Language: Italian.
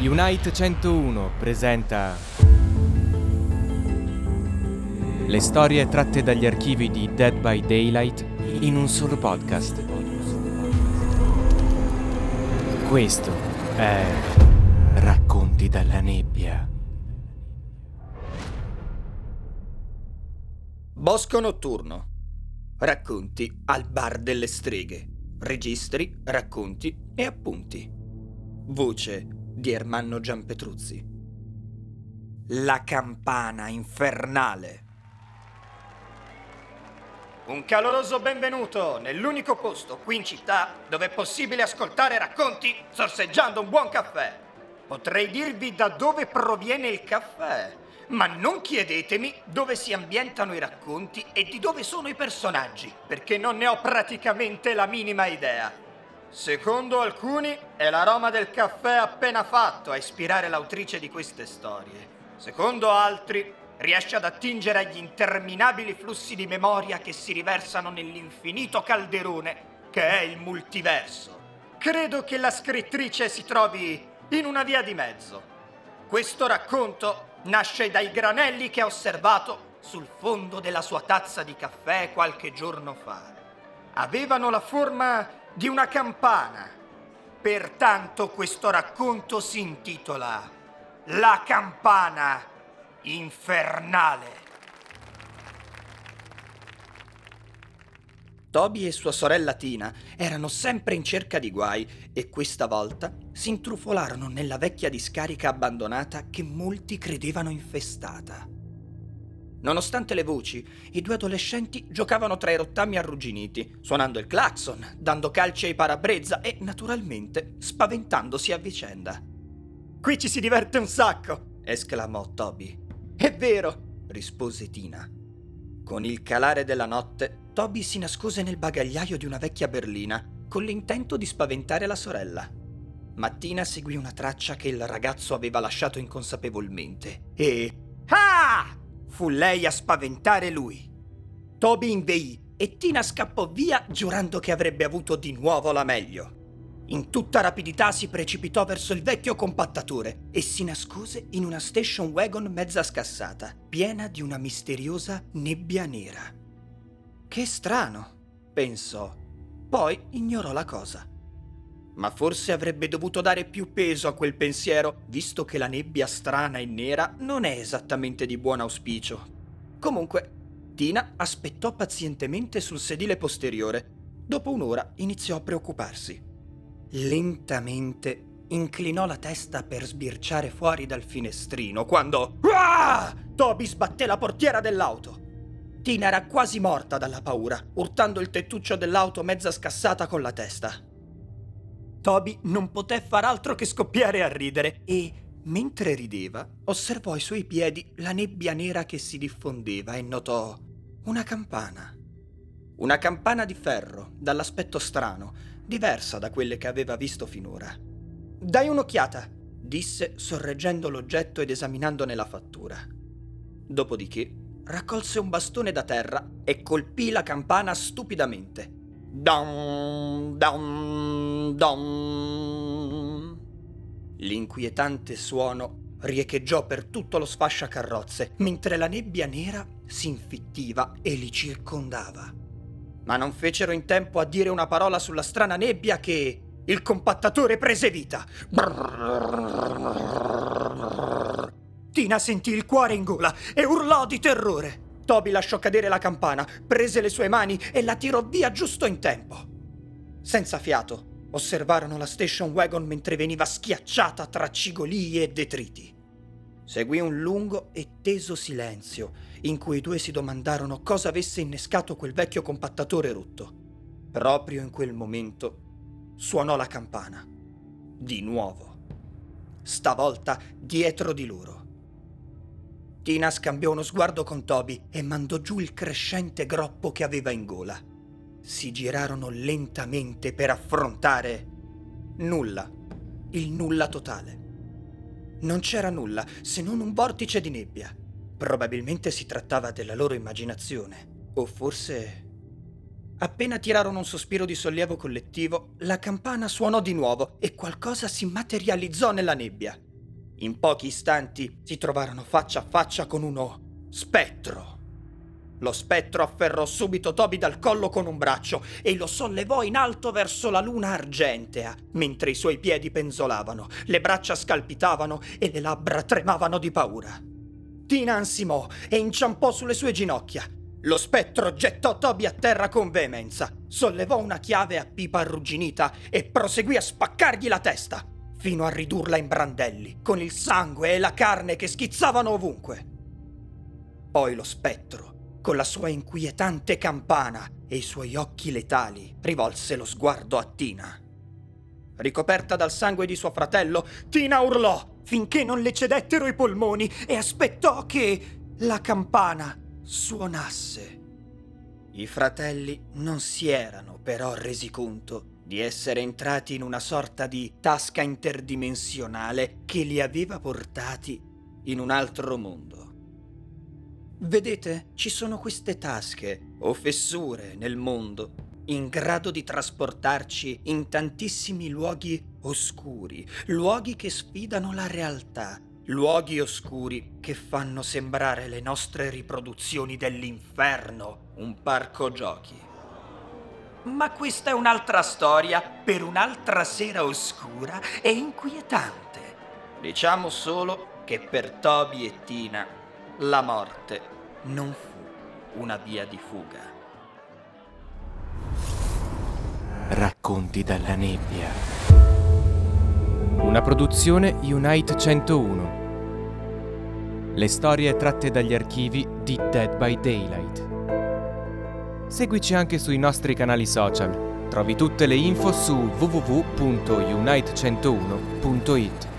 Unite 101 presenta le storie tratte dagli archivi di Dead by Daylight in un solo podcast. Questo è Racconti dalla nebbia. Bosco notturno. Racconti al bar delle streghe. Registri, racconti e appunti. Voce di Ermanno Giampetruzzi. La campana infernale. Un caloroso benvenuto nell'unico posto qui in città dove è possibile ascoltare racconti sorseggiando un buon caffè. Potrei dirvi da dove proviene il caffè, ma non chiedetemi dove si ambientano i racconti e di dove sono i personaggi, perché non ne ho praticamente la minima idea. Secondo alcuni è l'aroma del caffè appena fatto a ispirare l'autrice di queste storie. Secondo altri riesce ad attingere agli interminabili flussi di memoria che si riversano nell'infinito calderone che è il multiverso. Credo che la scrittrice si trovi in una via di mezzo. Questo racconto nasce dai granelli che ha osservato sul fondo della sua tazza di caffè qualche giorno fa. Avevano la forma di una campana. Pertanto questo racconto si intitola La campana infernale. Toby e sua sorella Tina erano sempre in cerca di guai e questa volta si intrufolarono nella vecchia discarica abbandonata che molti credevano infestata. Nonostante le voci, i due adolescenti giocavano tra i rottami arrugginiti, suonando il clacson, dando calci ai parabrezza e, naturalmente, spaventandosi a vicenda. Qui ci si diverte un sacco! esclamò Toby. È vero! rispose Tina. Con il calare della notte, Toby si nascose nel bagagliaio di una vecchia berlina, con l'intento di spaventare la sorella. Mattina seguì una traccia che il ragazzo aveva lasciato inconsapevolmente e... Fu lei a spaventare lui. Toby inveì e Tina scappò via giurando che avrebbe avuto di nuovo la meglio. In tutta rapidità si precipitò verso il vecchio compattatore e si nascose in una station wagon mezza scassata, piena di una misteriosa nebbia nera. Che strano, pensò. Poi ignorò la cosa. Ma forse avrebbe dovuto dare più peso a quel pensiero, visto che la nebbia strana e nera non è esattamente di buon auspicio. Comunque, Tina aspettò pazientemente sul sedile posteriore. Dopo un'ora iniziò a preoccuparsi. Lentamente inclinò la testa per sbirciare fuori dal finestrino quando... Ah! Toby sbatté la portiera dell'auto. Tina era quasi morta dalla paura, urtando il tettuccio dell'auto mezza scassata con la testa. Toby non poté far altro che scoppiare a ridere e, mentre rideva, osservò ai suoi piedi la nebbia nera che si diffondeva e notò una campana. Una campana di ferro, dall'aspetto strano, diversa da quelle che aveva visto finora. Dai un'occhiata, disse sorreggendo l'oggetto ed esaminandone la fattura. Dopodiché raccolse un bastone da terra e colpì la campana stupidamente. Dom, dom, dom. L'inquietante suono riecheggiò per tutto lo sfasciacarrozze, mentre la nebbia nera si infittiva e li circondava. Ma non fecero in tempo a dire una parola sulla strana nebbia che il compattatore prese vita. Tina sentì il cuore in gola e urlò di terrore. Toby lasciò cadere la campana, prese le sue mani e la tirò via giusto in tempo. Senza fiato, osservarono la station wagon mentre veniva schiacciata tra cigolii e detriti. Seguì un lungo e teso silenzio, in cui i due si domandarono cosa avesse innescato quel vecchio compattatore rotto. Proprio in quel momento suonò la campana. Di nuovo. Stavolta dietro di loro. Tina scambiò uno sguardo con Toby e mandò giù il crescente groppo che aveva in gola. Si girarono lentamente per affrontare nulla, il nulla totale. Non c'era nulla se non un vortice di nebbia. Probabilmente si trattava della loro immaginazione, o forse... Appena tirarono un sospiro di sollievo collettivo, la campana suonò di nuovo e qualcosa si materializzò nella nebbia. In pochi istanti si trovarono faccia a faccia con uno spettro. Lo spettro afferrò subito Toby dal collo con un braccio e lo sollevò in alto verso la luna argentea, mentre i suoi piedi penzolavano, le braccia scalpitavano e le labbra tremavano di paura. Tina ansimò e inciampò sulle sue ginocchia. Lo spettro gettò Toby a terra con veemenza, sollevò una chiave a pipa arrugginita e proseguì a spaccargli la testa, fino a ridurla in brandelli, con il sangue e la carne che schizzavano ovunque. Poi lo spettro con la sua inquietante campana e i suoi occhi letali, rivolse lo sguardo a Tina. Ricoperta dal sangue di suo fratello, Tina urlò finché non le cedettero i polmoni e aspettò che la campana suonasse. I fratelli non si erano però resi conto di essere entrati in una sorta di tasca interdimensionale che li aveva portati in un altro mondo. Vedete, ci sono queste tasche o fessure nel mondo in grado di trasportarci in tantissimi luoghi oscuri, luoghi che sfidano la realtà, luoghi oscuri che fanno sembrare le nostre riproduzioni dell'inferno un parco giochi. Ma questa è un'altra storia per un'altra sera oscura e inquietante. Diciamo solo che per Toby e Tina la morte non fu una via di fuga. Racconti dalla nebbia. Una produzione Unite 101. Le storie tratte dagli archivi di Dead by Daylight. Seguici anche sui nostri canali social. Trovi tutte le info su www.unite101.it.